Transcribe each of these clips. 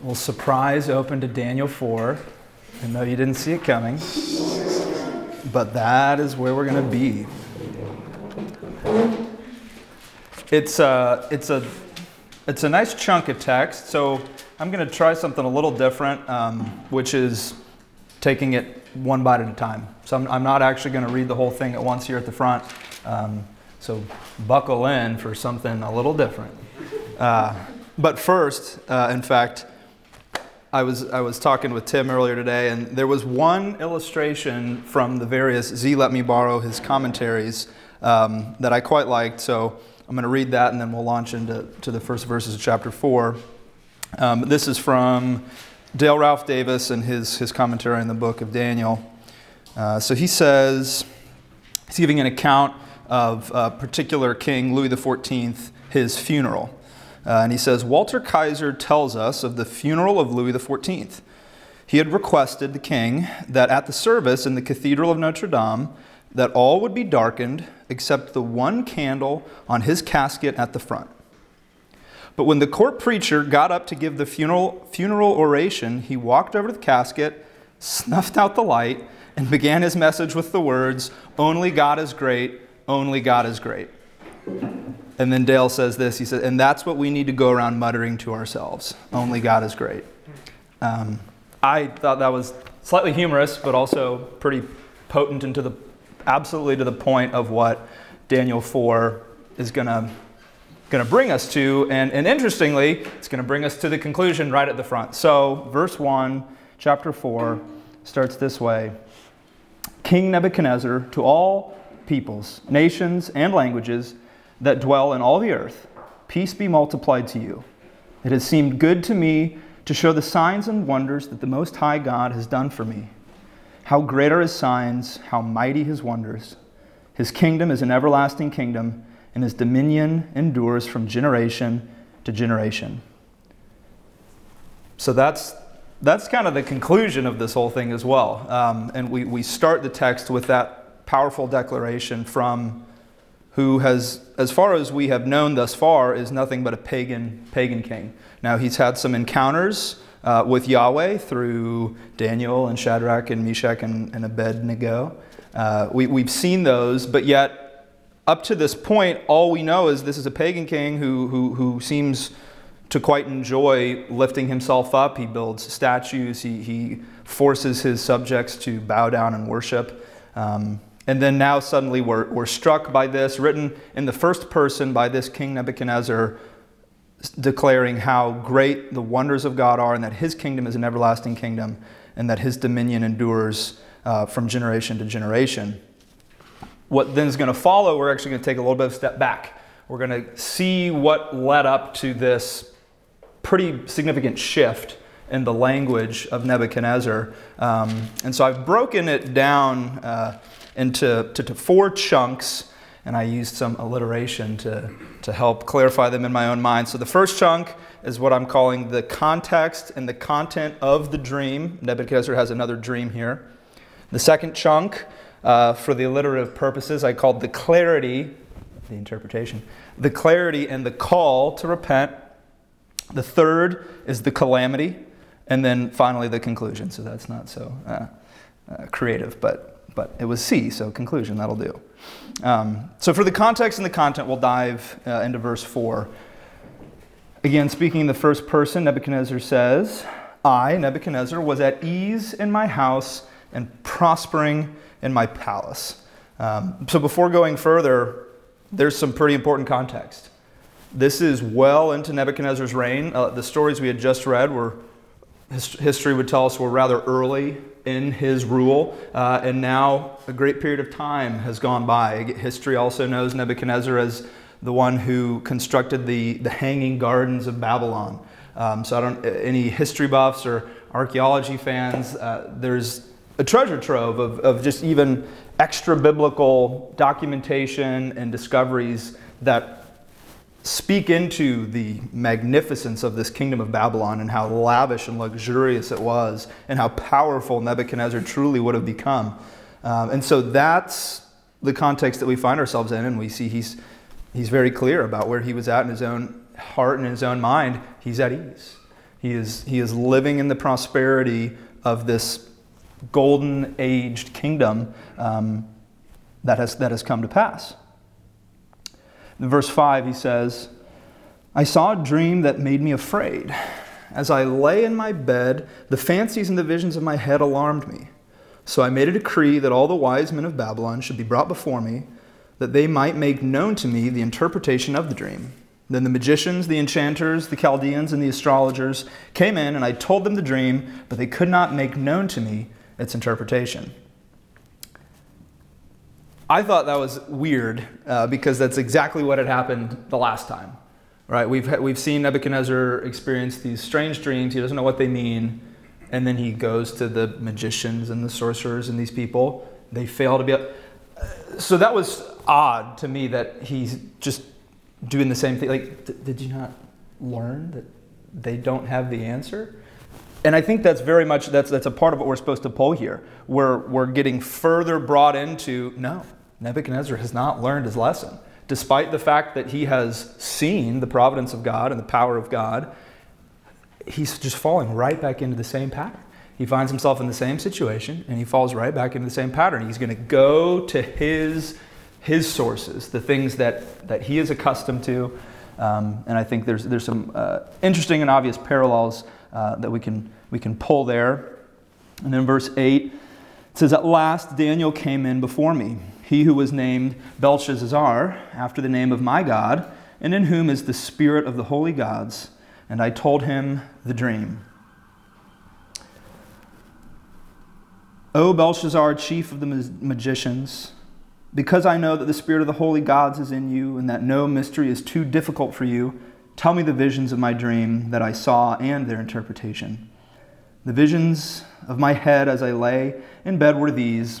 little surprise open to Daniel 4. I know you didn't see it coming, but that is where we're going to be. It's a, uh, it's, a, it's a nice chunk of text, so I'm going to try something a little different, um, which is taking it one bite at a time. So I'm, I'm not actually going to read the whole thing at once here at the front. Um, so buckle in for something a little different. Uh, but first, uh, in fact, I was, I was talking with Tim earlier today, and there was one illustration from the various Z Let Me Borrow His commentaries um, that I quite liked. So I'm going to read that, and then we'll launch into to the first verses of chapter 4. Um, this is from Dale Ralph Davis and his, his commentary in the book of Daniel. Uh, so he says, he's giving an account of a particular king, Louis XIV, his funeral. Uh, and he says Walter Kaiser tells us of the funeral of Louis XIV. He had requested the king that at the service in the Cathedral of Notre Dame, that all would be darkened except the one candle on his casket at the front. But when the court preacher got up to give the funeral, funeral oration, he walked over to the casket, snuffed out the light, and began his message with the words, Only God is great, only God is great. And then Dale says this he says, and that's what we need to go around muttering to ourselves only God is great. Um, I thought that was slightly humorous, but also pretty potent and to the absolutely to the point of what Daniel 4 is going to going to bring us to. And, and interestingly, it's going to bring us to the conclusion right at the front. So, verse 1, chapter 4, starts this way King Nebuchadnezzar, to all peoples, nations, and languages, that dwell in all the earth, peace be multiplied to you. It has seemed good to me to show the signs and wonders that the Most High God has done for me. How great are his signs, how mighty his wonders. His kingdom is an everlasting kingdom, and his dominion endures from generation to generation. So that's, that's kind of the conclusion of this whole thing as well. Um, and we, we start the text with that powerful declaration from who has, as far as we have known thus far, is nothing but a pagan, pagan king. Now, he's had some encounters uh, with Yahweh through Daniel and Shadrach and Meshach and, and Abednego. Uh, we, we've seen those, but yet, up to this point, all we know is this is a pagan king who, who, who seems to quite enjoy lifting himself up. He builds statues, he, he forces his subjects to bow down and worship. Um, and then now suddenly we're, we're struck by this, written in the first person by this King Nebuchadnezzar, declaring how great the wonders of God are and that his kingdom is an everlasting kingdom and that his dominion endures uh, from generation to generation. What then is going to follow, we're actually going to take a little bit of a step back. We're going to see what led up to this pretty significant shift in the language of Nebuchadnezzar. Um, and so I've broken it down. Uh, into to, to four chunks, and I used some alliteration to, to help clarify them in my own mind. So the first chunk is what I'm calling the context and the content of the dream. Nebuchadnezzar has another dream here. The second chunk, uh, for the alliterative purposes, I called the clarity, the interpretation, the clarity and the call to repent. The third is the calamity, and then finally the conclusion. So that's not so uh, uh, creative, but but it was C, so conclusion, that'll do. Um, so for the context and the content, we'll dive uh, into verse 4. Again, speaking in the first person, Nebuchadnezzar says, I, Nebuchadnezzar, was at ease in my house and prospering in my palace. Um, so before going further, there's some pretty important context. This is well into Nebuchadnezzar's reign. Uh, the stories we had just read were history would tell us were rather early in his rule, uh, and now a great period of time has gone by. History also knows Nebuchadnezzar as the one who constructed the, the hanging gardens of Babylon. Um, so I don't any history buffs or archaeology fans. Uh, there's a treasure trove of, of just even extra biblical documentation and discoveries that speak into the magnificence of this kingdom of Babylon and how lavish and luxurious it was, and how powerful Nebuchadnezzar truly would have become. Um, and so that's the context that we find ourselves in, and we see he's, he's very clear about where he was at in his own heart and in his own mind. He's at ease. He is, he is living in the prosperity of this golden aged kingdom um, that, has, that has come to pass. In verse 5, he says, I saw a dream that made me afraid. As I lay in my bed, the fancies and the visions of my head alarmed me. So I made a decree that all the wise men of Babylon should be brought before me, that they might make known to me the interpretation of the dream. Then the magicians, the enchanters, the Chaldeans, and the astrologers came in, and I told them the dream, but they could not make known to me its interpretation. I thought that was weird uh, because that's exactly what had happened the last time. Right? We've, we've seen Nebuchadnezzar experience these strange dreams. He doesn't know what they mean. And then he goes to the magicians and the sorcerers and these people. They fail to be. Able- So that was odd to me that he's just doing the same thing. Like, did you not learn that they don't have the answer? And I think that's very much that's that's a part of what we're supposed to pull here. We're we're getting further brought into no, Nebuchadnezzar has not learned his lesson. Despite the fact that he has seen the providence of God and the power of God, he's just falling right back into the same pattern. He finds himself in the same situation and he falls right back into the same pattern. He's going to go to his his sources, the things that, that he is accustomed to. Um, and I think there's, there's some uh, interesting and obvious parallels uh, that we can, we can pull there. And then verse 8 it says, At last Daniel came in before me, he who was named Belteshazzar, after the name of my God, and in whom is the spirit of the holy gods. And I told him the dream. O Belteshazzar, chief of the magicians, because I know that the Spirit of the holy gods is in you, and that no mystery is too difficult for you, tell me the visions of my dream that I saw and their interpretation. The visions of my head as I lay in bed were these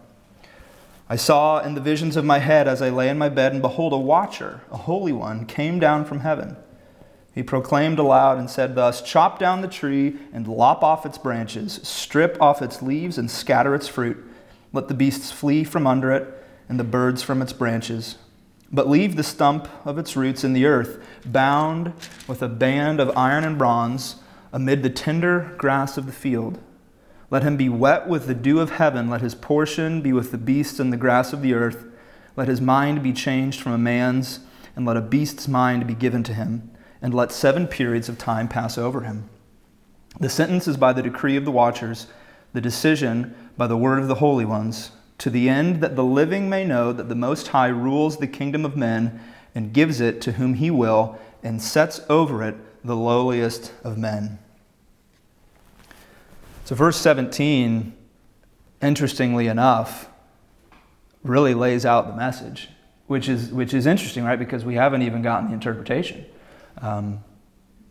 I saw in the visions of my head as I lay in my bed, and behold, a watcher, a holy one, came down from heaven. He proclaimed aloud and said thus Chop down the tree and lop off its branches, strip off its leaves and scatter its fruit. Let the beasts flee from under it, and the birds from its branches but leave the stump of its roots in the earth, bound with a band of iron and bronze amid the tender grass of the field. Let him be wet with the dew of heaven. Let his portion be with the beasts and the grass of the earth. Let his mind be changed from a man's, and let a beast's mind be given to him. And let seven periods of time pass over him. The sentence is by the decree of the watchers, the decision by the word of the holy ones to the end that the living may know that the Most High rules the kingdom of men and gives it to whom he will and sets over it the lowliest of men. So, verse 17, interestingly enough, really lays out the message, which is, which is interesting, right? Because we haven't even gotten the interpretation. Um,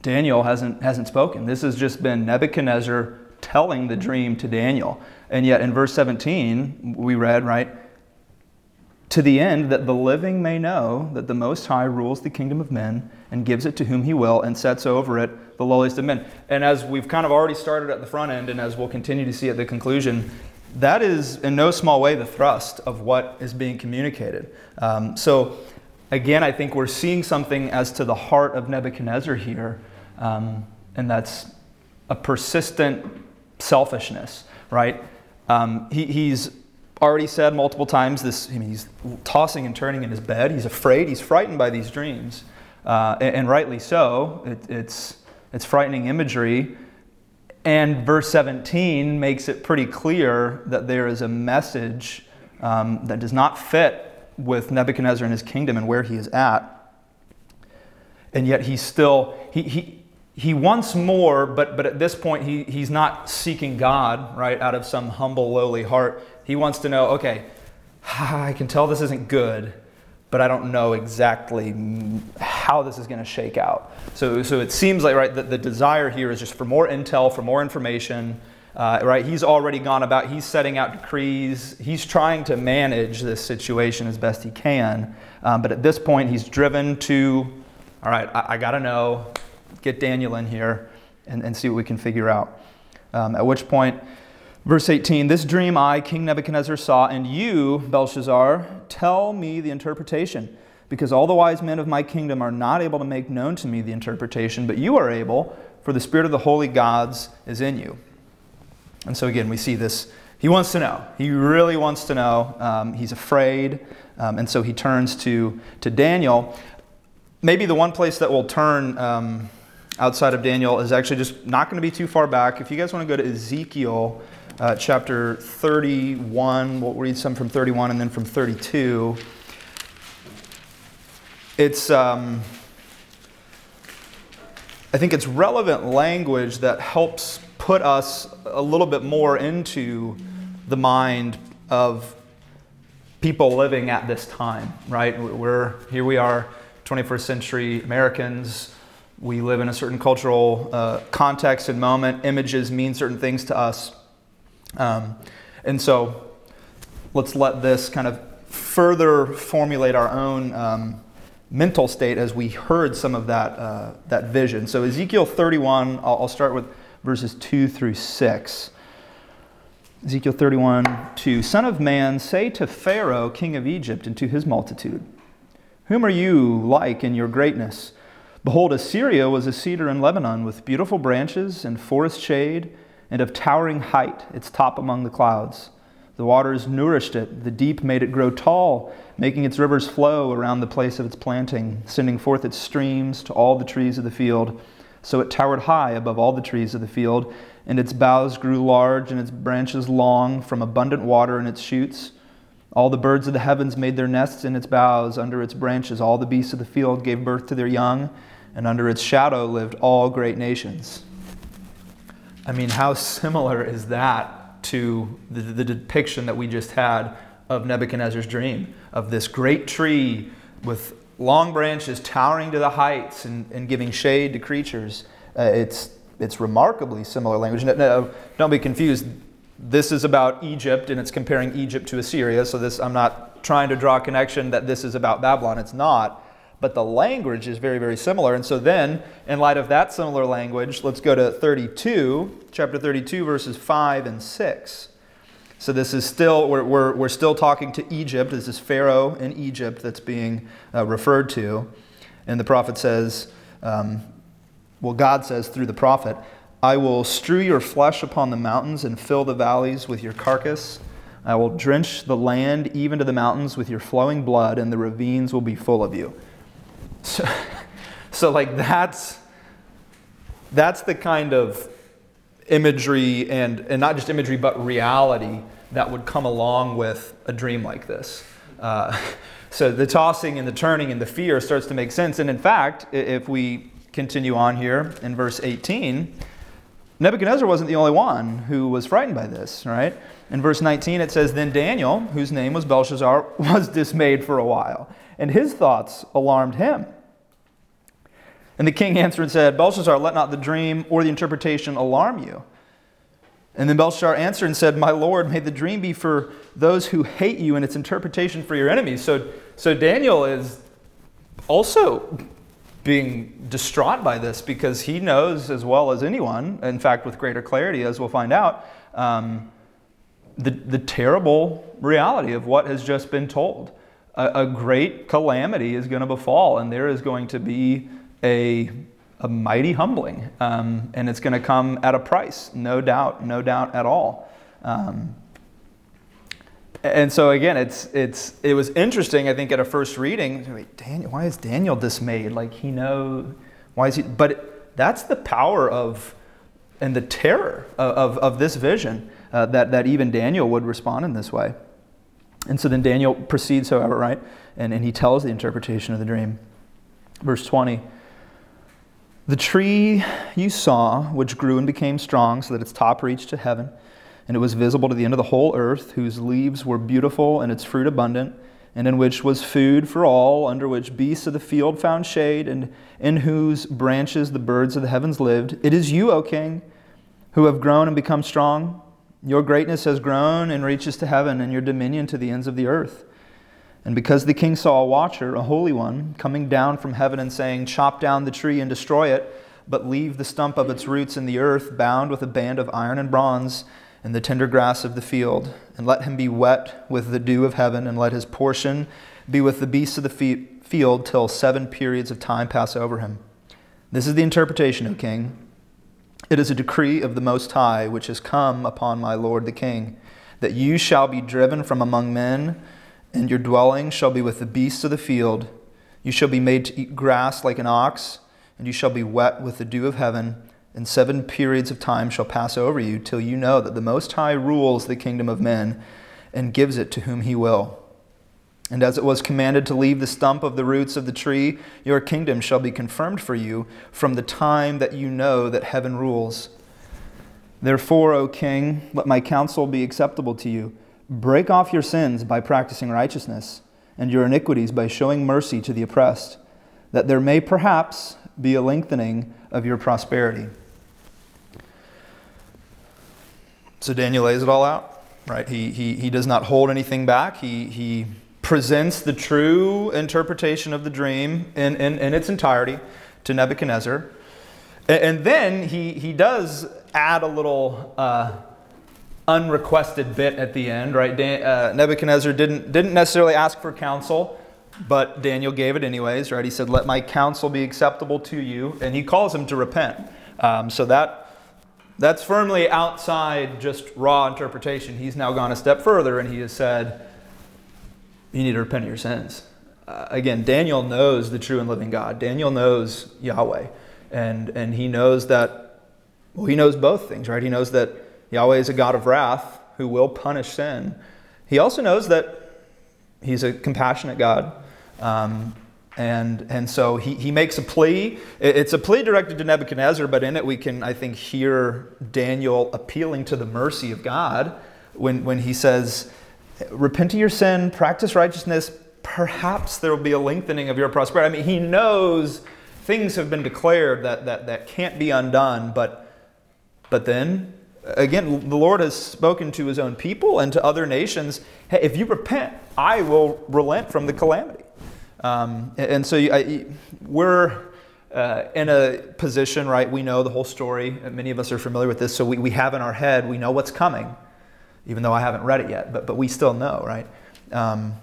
Daniel hasn't, hasn't spoken. This has just been Nebuchadnezzar telling the dream to Daniel. And yet in verse 17, we read, right, to the end that the living may know that the Most High rules the kingdom of men and gives it to whom he will and sets over it the lowliest of men. And as we've kind of already started at the front end and as we'll continue to see at the conclusion, that is in no small way the thrust of what is being communicated. Um, so, again, I think we're seeing something as to the heart of Nebuchadnezzar here, um, and that's a persistent selfishness, right? Um, he, he's already said multiple times this, I mean, he's tossing and turning in his bed. He's afraid, he's frightened by these dreams, uh, and, and, rightly so. It, it's, it's frightening imagery. And verse 17 makes it pretty clear that there is a message um, that does not fit with Nebuchadnezzar and his kingdom and where he is at. And yet he's still, he, he, he wants more, but, but at this point, he, he's not seeking God, right, out of some humble, lowly heart. He wants to know, okay, I can tell this isn't good, but I don't know exactly how this is going to shake out. So, so it seems like, right, that the desire here is just for more intel, for more information, Uh, right? He's already gone about, he's setting out decrees, he's trying to manage this situation as best he can. Um, but at this point, he's driven to, all right, I, I got to know, get Daniel in here and, and see what we can figure out. Um, at which point, verse 18 This dream I, King Nebuchadnezzar, saw, and you, Belteshazzar, tell me the interpretation because all the wise men of my kingdom are not able to make known to me the interpretation, but you are able, for the spirit of the holy gods is in you. And so again, we see this. He wants to know. He really wants to know. Um, he's afraid. Um, and so he turns to, to Daniel. Maybe the one place that will turn um, outside of Daniel is actually just not going to be too far back. If you guys want to go to Ezekiel uh, chapter 31, we'll read some from 31 and then from 32. It's. Um, I think it's relevant language that helps put us a little bit more into the mind of people living at this time, right? We're here we are, 21st century Americans. We live in a certain cultural uh, context and moment. Images mean certain things to us. Um, and so let's let this kind of further formulate our own um, mental state as we heard some of that, uh, that vision. So, Ezekiel 31, I'll, I'll start with verses 2 through 6. Ezekiel 31, 2. Son of man, say to Pharaoh, king of Egypt, and to his multitude, Whom are you like in your greatness? Behold, Assyria was a cedar in Lebanon with beautiful branches and forest shade and of towering height, its top among the clouds. The waters nourished it, the deep made it grow tall, making its rivers flow around the place of its planting, sending forth its streams to all the trees of the field. So it towered high above all the trees of the field, and its boughs grew large, and its branches long, from abundant water in its shoots. All the birds of the heavens made their nests in its boughs, under its branches. All the beasts of the field gave birth to their young, and under its shadow lived all great nations. I mean, how similar is that to the, the depiction that we just had of Nebuchadnezzar's dream of this great tree with long branches towering to the heights and, and giving shade to creatures. Uh, it's, it's remarkably similar language. No, no, don't be confused. This is about Egypt and it's comparing Egypt to Assyria. So this, I'm not trying to draw a connection that this is about Babylon. It's not. But the language is very, very similar. And so then, in light of that similar language, let's go to 32, chapter 32, verses 5 and 6. So this is still, we're, we're, we're still talking to Egypt. This is Pharaoh in Egypt that's being uh, referred to. And the prophet says, um, well, God says through the prophet, I will strew your flesh upon the mountains and fill the valleys with your carcass. I will drench the land even to the mountains with your flowing blood, and the ravines will be full of you. So, so like that's that's the kind of imagery and, and not just imagery, but reality that would come along with a dream like this. Uh, so the tossing and the turning and the fear starts to make sense. And in fact, if we continue on here in verse 18, Nebuchadnezzar wasn't the only one who was frightened by this, right? In verse 19, it says, Then Daniel, whose name was Belteshazzar, was dismayed for a while, and his thoughts alarmed him. And the king answered and said, Belteshazzar, let not the dream or the interpretation alarm you. And then Belteshazzar answered and said, My Lord, may the dream be for those who hate you and its interpretation for your enemies. So, so Daniel is also being distraught by this because he knows as well as anyone, in fact, with greater clarity, as we'll find out, um, the, the terrible reality of what has just been told. A, a great calamity is going to befall, and there is going to be a, a mighty humbling, um, and it's going to come at a price, no doubt, no doubt at all. Um, and so again, it's it's it was interesting. I think at a first reading, Daniel, why is Daniel dismayed? Like he know why is he? But that's the power of and the terror of, of, of this vision uh, that that even Daniel would respond in this way. And so then Daniel proceeds, however, right, and and he tells the interpretation of the dream. Verse twenty. The tree you saw, which grew and became strong so that its top reached to heaven, and it was visible to the end of the whole earth, whose leaves were beautiful and its fruit abundant, and in which was food for all, under which beasts of the field found shade, and in whose branches the birds of the heavens lived. It is you, O king. who have grown and become strong. Your greatness has grown and reaches to heaven, and your dominion to the ends of the earth. And because the king saw a watcher, a holy one, coming down from heaven and saying, Chop down the tree and destroy it, but leave the stump of its roots in the earth, bound with a band of iron and bronze, in the tender grass of the field, and let him be wet with the dew of heaven, and let his portion be with the beasts of the field till seven periods of time pass over him. This is the interpretation, O king. It is a decree of the Most High, which has come upon my Lord the King, that you shall be driven from among men, and your dwelling shall be with the beasts of the field. You shall be made to eat grass like an ox, and you shall be wet with the dew of heaven, and seven periods of time shall pass over you, till you know that the Most High rules the kingdom of men, and gives it to whom he will. And as it was commanded to leave the stump of the roots of the tree, your kingdom shall be confirmed for you from the time that you know that heaven rules. Therefore, O king, let my counsel be acceptable to you. Break off your sins by practicing righteousness, and your iniquities by showing mercy to the oppressed, that there may perhaps be a lengthening of your prosperity. So Daniel lays it all out, right? He, he, he does not hold anything back. He, he presents the true interpretation of the dream in, in, in its entirety to Nebuchadnezzar. And, and, then he, he does add a little uh, unrequested bit at the end, right? Dan, uh, Nebuchadnezzar didn't, didn't necessarily ask for counsel, but Daniel gave it anyways, right? He said, Let my counsel be acceptable to you. And he calls him to repent. Um, so that, that's firmly outside just raw interpretation. He's now gone a step further and he has said, you need to repent of your sins. Uh, again, Daniel knows the true and living God. Daniel knows Yahweh. And, and he knows that, well, he knows both things, right? He knows that Yahweh is a God of wrath who will punish sin. He also knows that he's a compassionate God. Um, and, and so he, he makes a plea. It's a plea directed to Nebuchadnezzar, but in it we can, I think, hear Daniel appealing to the mercy of God when, when he says, repent of your sin, practice righteousness, perhaps there will be a lengthening of your prosperity. I mean, he knows things have been declared that, that, that can't be undone, but, but then, again, the Lord has spoken to his own people and to other nations hey, if you repent, I will relent from the calamity. Um, and so I, we're uh, in a position, right? We know the whole story. Many of us are familiar with this, so we, we have in our head, we know what's coming even though I haven't read it yet, but, but we still know, right? Um,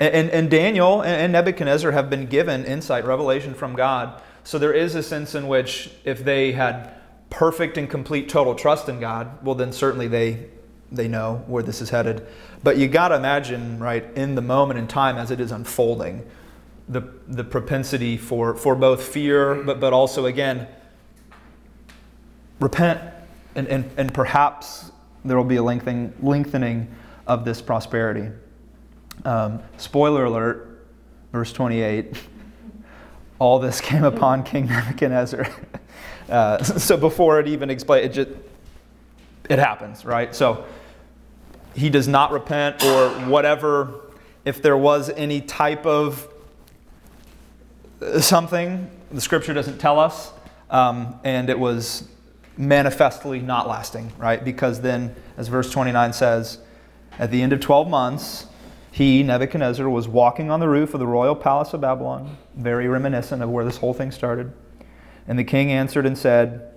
and, and Daniel and Nebuchadnezzar have been given insight, revelation from God. So there is a sense in which if they had perfect and complete total trust in God, well, then certainly they, they know where this is headed. But you got to imagine, right, in the moment in time as it is unfolding, the, the propensity for, for both fear, but, but also, again, repent and, and, and perhaps there will be a lengthening, lengthening of this prosperity. Um, spoiler alert, verse 28 all this came upon King Nebuchadnezzar. Uh, so before it even explains, it just it happens, right? So he does not repent or whatever. If there was any type of something, the scripture doesn't tell us, um, and it was manifestly not lasting, right? Because then, as verse 29 says, at the end of 12 months, he, Nebuchadnezzar, was walking on the roof of the royal palace of Babylon, very reminiscent of where this whole thing started. And the king answered and said,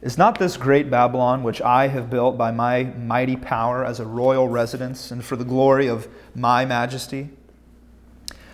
Is not this great Babylon, which I have built by my mighty power as a royal residence and for the glory of my majesty?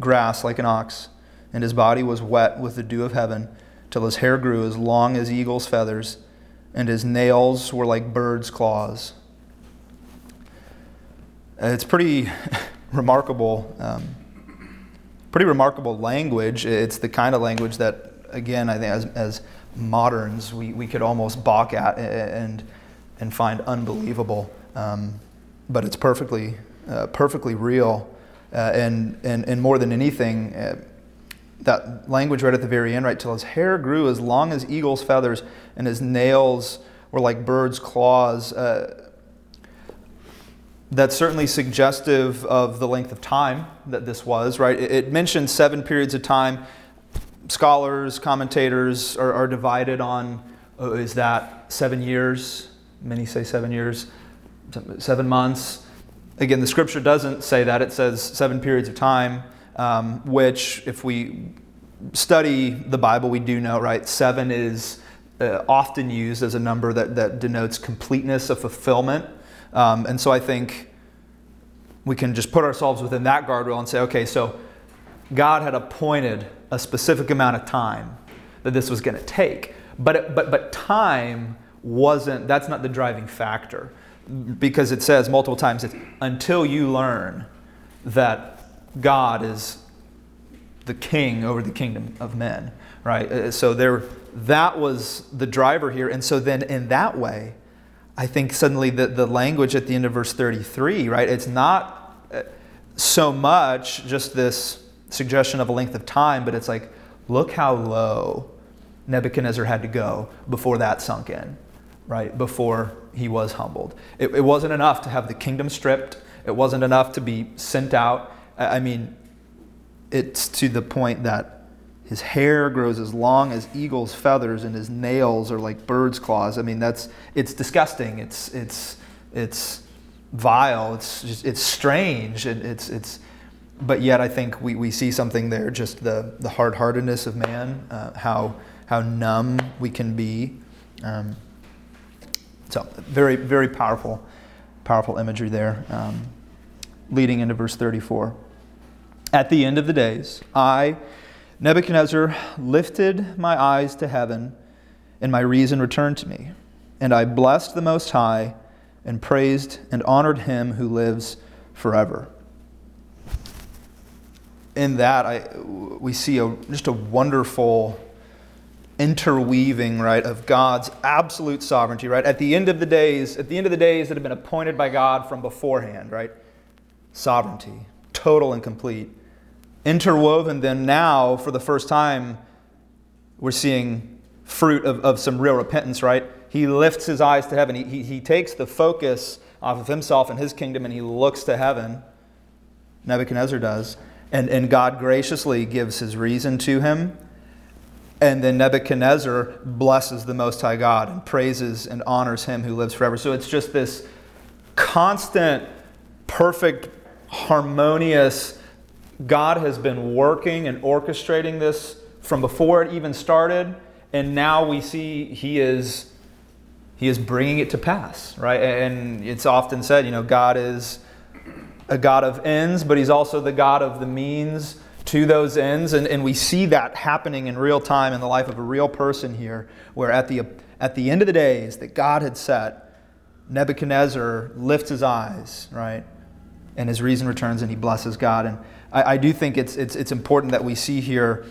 grass like an ox, and his body was wet with the dew of heaven till his hair grew as long as eagle's feathers, and his nails were like birds' claws. It's pretty remarkable, um, pretty remarkable language. It's the kind of language that, again, I think as, as moderns we, we could almost balk at and and find unbelievable. Um, but it's perfectly, uh, perfectly real. Uh, and, and, and more than anything, uh, that language right at the very end, right, till his hair grew as long as eagle's feathers and his nails were like birds' claws. Uh, that's certainly suggestive of the length of time that this was, right? It, it mentions seven periods of time. Scholars, commentators are, are divided on oh, is that seven years? Many say seven years, seven months. Again, the scripture doesn't say that. It says seven periods of time, um, which, if we study the Bible, we do know, right? Seven is uh, often used as a number that, that denotes completeness of fulfillment. Um, and so I think we can just put ourselves within that guardrail and say, okay, so God had appointed a specific amount of time that this was going to take. But, but, but time wasn't, that's not the driving factor. Because it says multiple times, it's until you learn that God is the king over the kingdom of men, right? Uh, so there, that was the driver here. And so then in that way, I think suddenly the, the language at the end of verse 33, right? It's not uh, so much just this suggestion of a length of time, but it's like, look how low Nebuchadnezzar had to go before that sunk in, right? Before he was humbled. It, it wasn't enough to have the kingdom stripped, it wasn't enough to be sent out. I mean, it's to the point that his hair grows as long as eagle's feathers, and his nails are like bird's claws. I mean, that's it's disgusting. It's it's it's vile. It's just, it's strange. And it's it's. But yet, I think we, we see something there. Just the the hard heartedness of man. Uh, how how numb we can be. Um, so very very powerful powerful imagery there. Um, leading into verse 34. At the end of the days, I Nebuchadnezzar lifted my eyes to heaven, and my reason returned to me. And I blessed the Most High, and praised and honored him who lives forever. In that, I, we see a, just a wonderful interweaving, right, of God's absolute sovereignty, right? At the end of the days, at the end of the days that have been appointed by God from beforehand, right? Sovereignty, total and complete. Interwoven then now for the first time we're seeing fruit of, of some real repentance right? He lifts his eyes to heaven. He, he, he takes the focus off of himself and his kingdom and he looks to heaven. Nebuchadnezzar does. And, and god graciously gives his reason to him and then nebuchadnezzar blesses the most high god and praises and honors him who lives forever. So it's just this constant perfect harmonious God has been working and orchestrating this from before it even started, and now we see He is He is bringing it to pass, right? And it's often said, you know, God is a God of ends, but He's also the God of the means to those ends, and, and we see that happening in real time in the life of a real person here, where at the at the end of the days that God had set, Nebuchadnezzar lifts his eyes, right? And his reason returns and he blesses God. And I, I do think it's, it's, it's important that we see here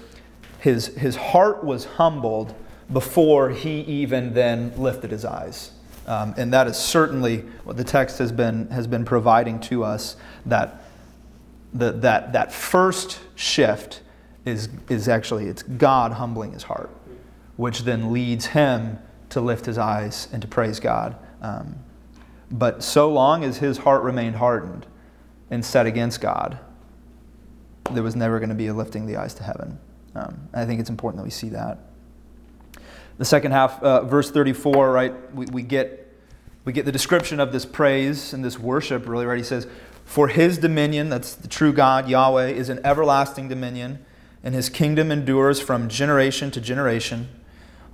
his, his heart was humbled before he even then lifted his eyes. Um, and that is certainly what the text has been, has been providing to us that, the, that, that first shift is, is actually it's God humbling his heart, which then leads him to lift his eyes and to praise God. Um, but so long as his heart remained hardened and set against God, there was never going to be a lifting the eyes to heaven. Um, I think it's important that we see that. The second half, uh, verse 34, right, we, we, get, we get the description of this praise and this worship, really, right? He says, For his dominion, that's the true God, Yahweh, is an everlasting dominion, and his kingdom endures from generation to generation.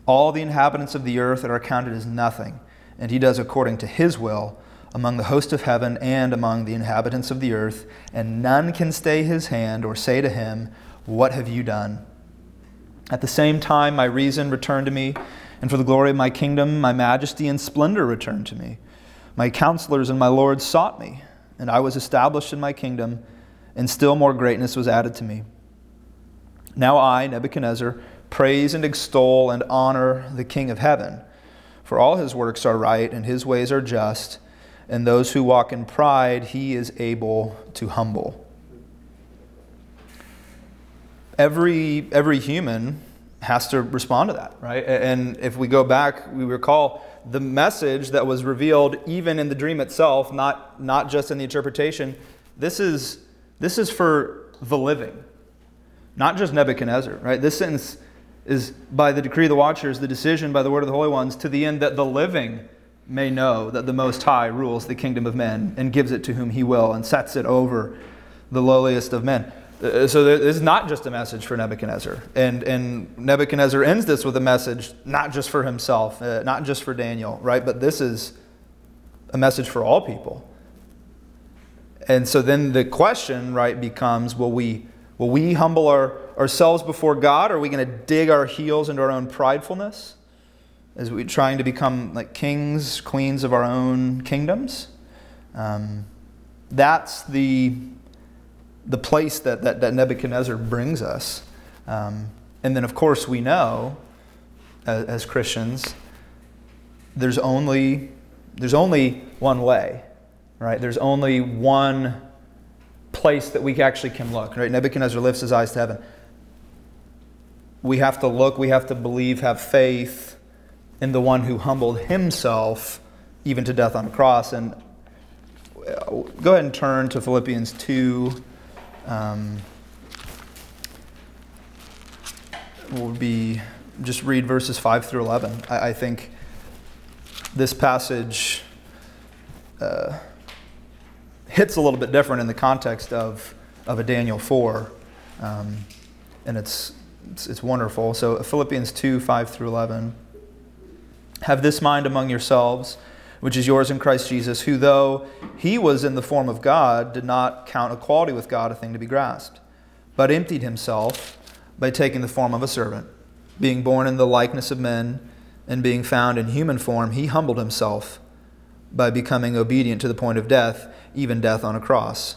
All the inhabitants of the earth are counted as nothing, and he does according to his will among the host of heaven and among the inhabitants of the earth, and none can stay his hand or say to him, What have you done? At the same time, my reason returned to me, and for the glory of my kingdom, my majesty and splendor returned to me. My counselors and my lords sought me, and I was established in my kingdom, and still more greatness was added to me. Now I, Nebuchadnezzar, praise and extol and honor the King of heaven For all his works are right, and his ways are just, and those who walk in pride he is able to humble. Every, every human has to respond to that, right? And if we go back, we recall the message that was revealed even in the dream itself, not, not just in the interpretation. This is, this is for the living, not just Nebuchadnezzar, right? This sentence is by the decree of the watchers, the decision by the word of the holy ones, to the end that the living may know that the Most High rules the kingdom of men and gives it to whom he will and sets it over the lowliest of men. Uh, so this is not just a message for Nebuchadnezzar. And, and Nebuchadnezzar ends this with a message not just for himself, uh, not just for Daniel, right? But this is a message for all people. And so then the question, right, becomes will we, will we humble our, ourselves before God? Are we going to dig our heels into our own pridefulness? As we trying to become like kings, queens of our own kingdoms? Um, that's the the place that, that, that Nebuchadnezzar brings us. Um, and then, of course, we know as, as, Christians, there's only, there's only one way, right? There's only one place that we actually can look, right? Nebuchadnezzar lifts his eyes to heaven. We have to look, we have to believe, have faith in the one who humbled himself even to death on a cross. And uh, go ahead and turn to Philippians 2 um, will be just read verses 5 through 11. I, I think this passage uh, hits a little bit different in the context of, of a Daniel 4, um, and it's, it's, it's wonderful. So, Philippians 2 5 through 11. Have this mind among yourselves which is yours in Christ Jesus, who, though he was in the form of God, did not count equality with God a thing to be grasped, but emptied himself by taking the form of a servant. Being born in the likeness of men, and being found in human form, he humbled himself by becoming obedient to the point of death, even death on a cross.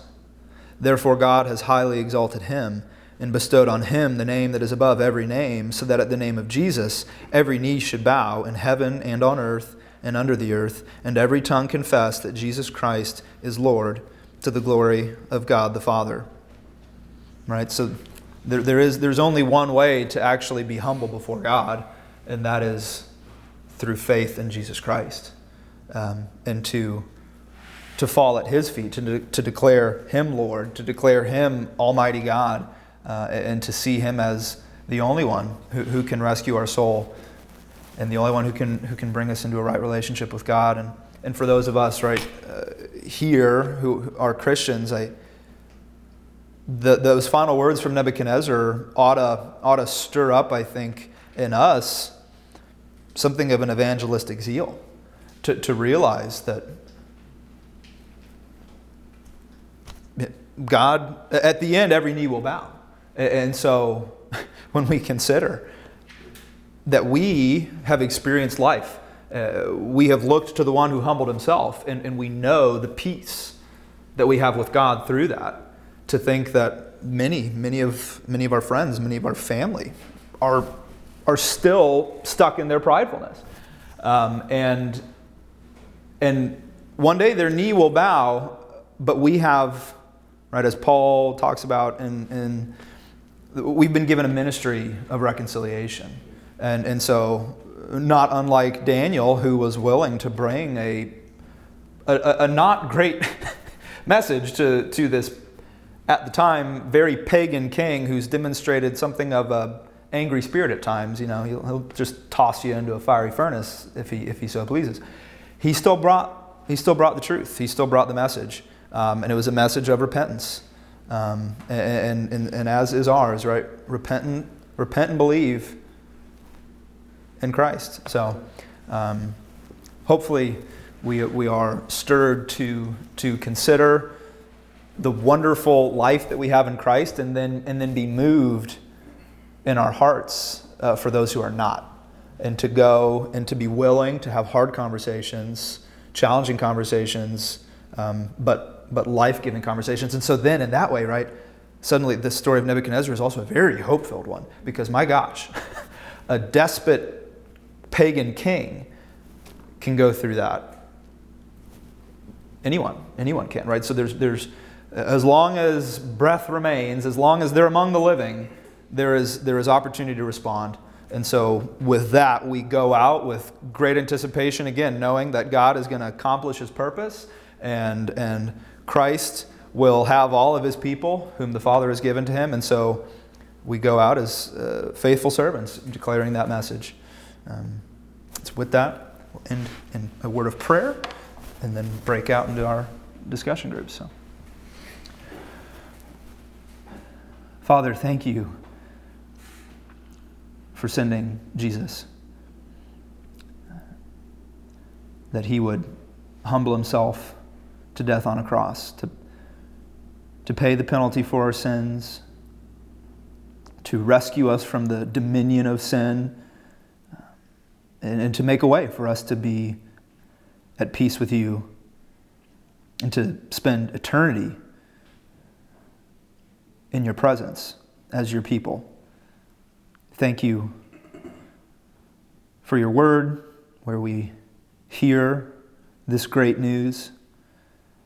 Therefore, God has highly exalted him and bestowed on him the name that is above every name, so that at the name of Jesus every knee should bow in heaven and on earth and under the earth, and every tongue confess that Jesus Christ is Lord to the glory of God the Father. Right? So there, there is, there's only one way to actually be humble before God, and that is through faith in Jesus Christ. Um, and to, to fall at His feet, to, de- to declare Him Lord, to declare Him Almighty God, uh, and to see Him as the only one who, who can rescue our soul and the only one who can, who can bring us into a right relationship with God. And, and for those of us right uh, here who are Christians, I, the, those final words from Nebuchadnezzar ought to, ought to stir up, I think, in us something of an evangelistic zeal to, to realize that God, at the end, every knee will bow. And so when we consider that we have experienced life. Uh, we have looked to the one who humbled himself, and, and we know the peace that we have with God through that. To think that many, many of, many of our friends, many of our family are, are still stuck in their pridefulness. Um, and, and one day their knee will bow, but we have, right, as Paul talks about, in, in, we've been given a ministry of reconciliation. And, and so, not unlike Daniel, who was willing to bring a, a, a not great message to, to this, at the time, very pagan king who's demonstrated something of a angry spirit at times. You know, he'll, he'll just toss you into a fiery furnace if he, if he so pleases. He still brought, he still brought the truth. He still brought the message. Um, and it was a message of repentance. Um, and, and, and as is ours, right? Repent, and, repent and believe in Christ. So um, hopefully we, we are stirred to, to consider the wonderful life that we have in Christ and then, and then be moved in our hearts uh, for those who are not. And to go and to be willing to have hard conversations, challenging conversations, um, but, but life giving conversations. And so then, in that way, right, suddenly the story of Nebuchadnezzar is also a very hope filled one because, my gosh, a despot pagan king can go through that. Anyone, anyone can, right? So there's, there's, as long as breath remains, as long as they're among the living, there is, there is opportunity to respond. And so, with that, we go out with great anticipation, again, knowing that God is going to accomplish his purpose and, and Christ will have all of his people whom the Father has given to him. And so, we go out as uh, faithful servants declaring that message. Um, with that, we'll end in a word of prayer and then break out into our discussion groups. So. Father, thank you for sending Jesus. That he would humble himself to death on a cross, to, to pay the penalty for our sins, to rescue us from the dominion of sin, and, and to make a way for us to be at peace with you and to spend eternity in your presence as your people. Thank you for your word, where we hear this great news,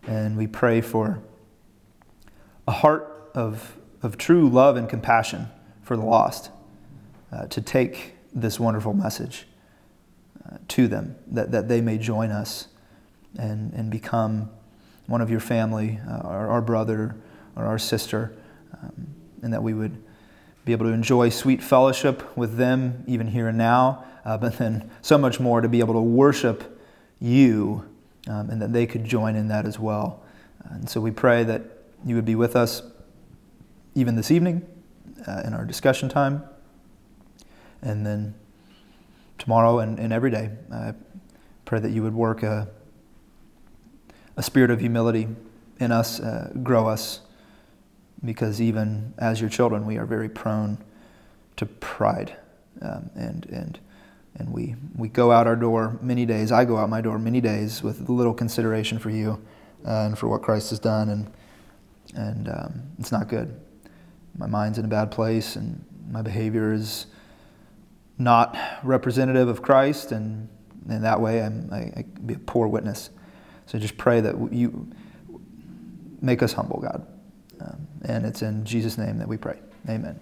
and we pray for a heart of, of true love and compassion for the lost uh, to take this wonderful message to them, that, that they may join us and, and become one of your family, uh, our, our, brother or our sister, um, and that we would be able to enjoy sweet fellowship with them even here and now, uh, but then so much more to be able to worship you um, and that they could join in that as well. And so we pray that you would be with us even this evening uh, in our discussion time, and then tomorrow and, and every day. I pray that you would work a, a spirit of humility in us, uh, grow us because even as your children, we are very prone to pride. Um, and, and, and we, we go out our door many days. I go out my door many days with little consideration for you uh, and for what Christ has done. And, and um, it's not good. My mind's in a bad place, and my behavior is not representative of Christ. And in that way, I'm, I, I be a poor witness. So just pray that you make us humble, God. Um, and it's in Jesus' name that we pray. Amen.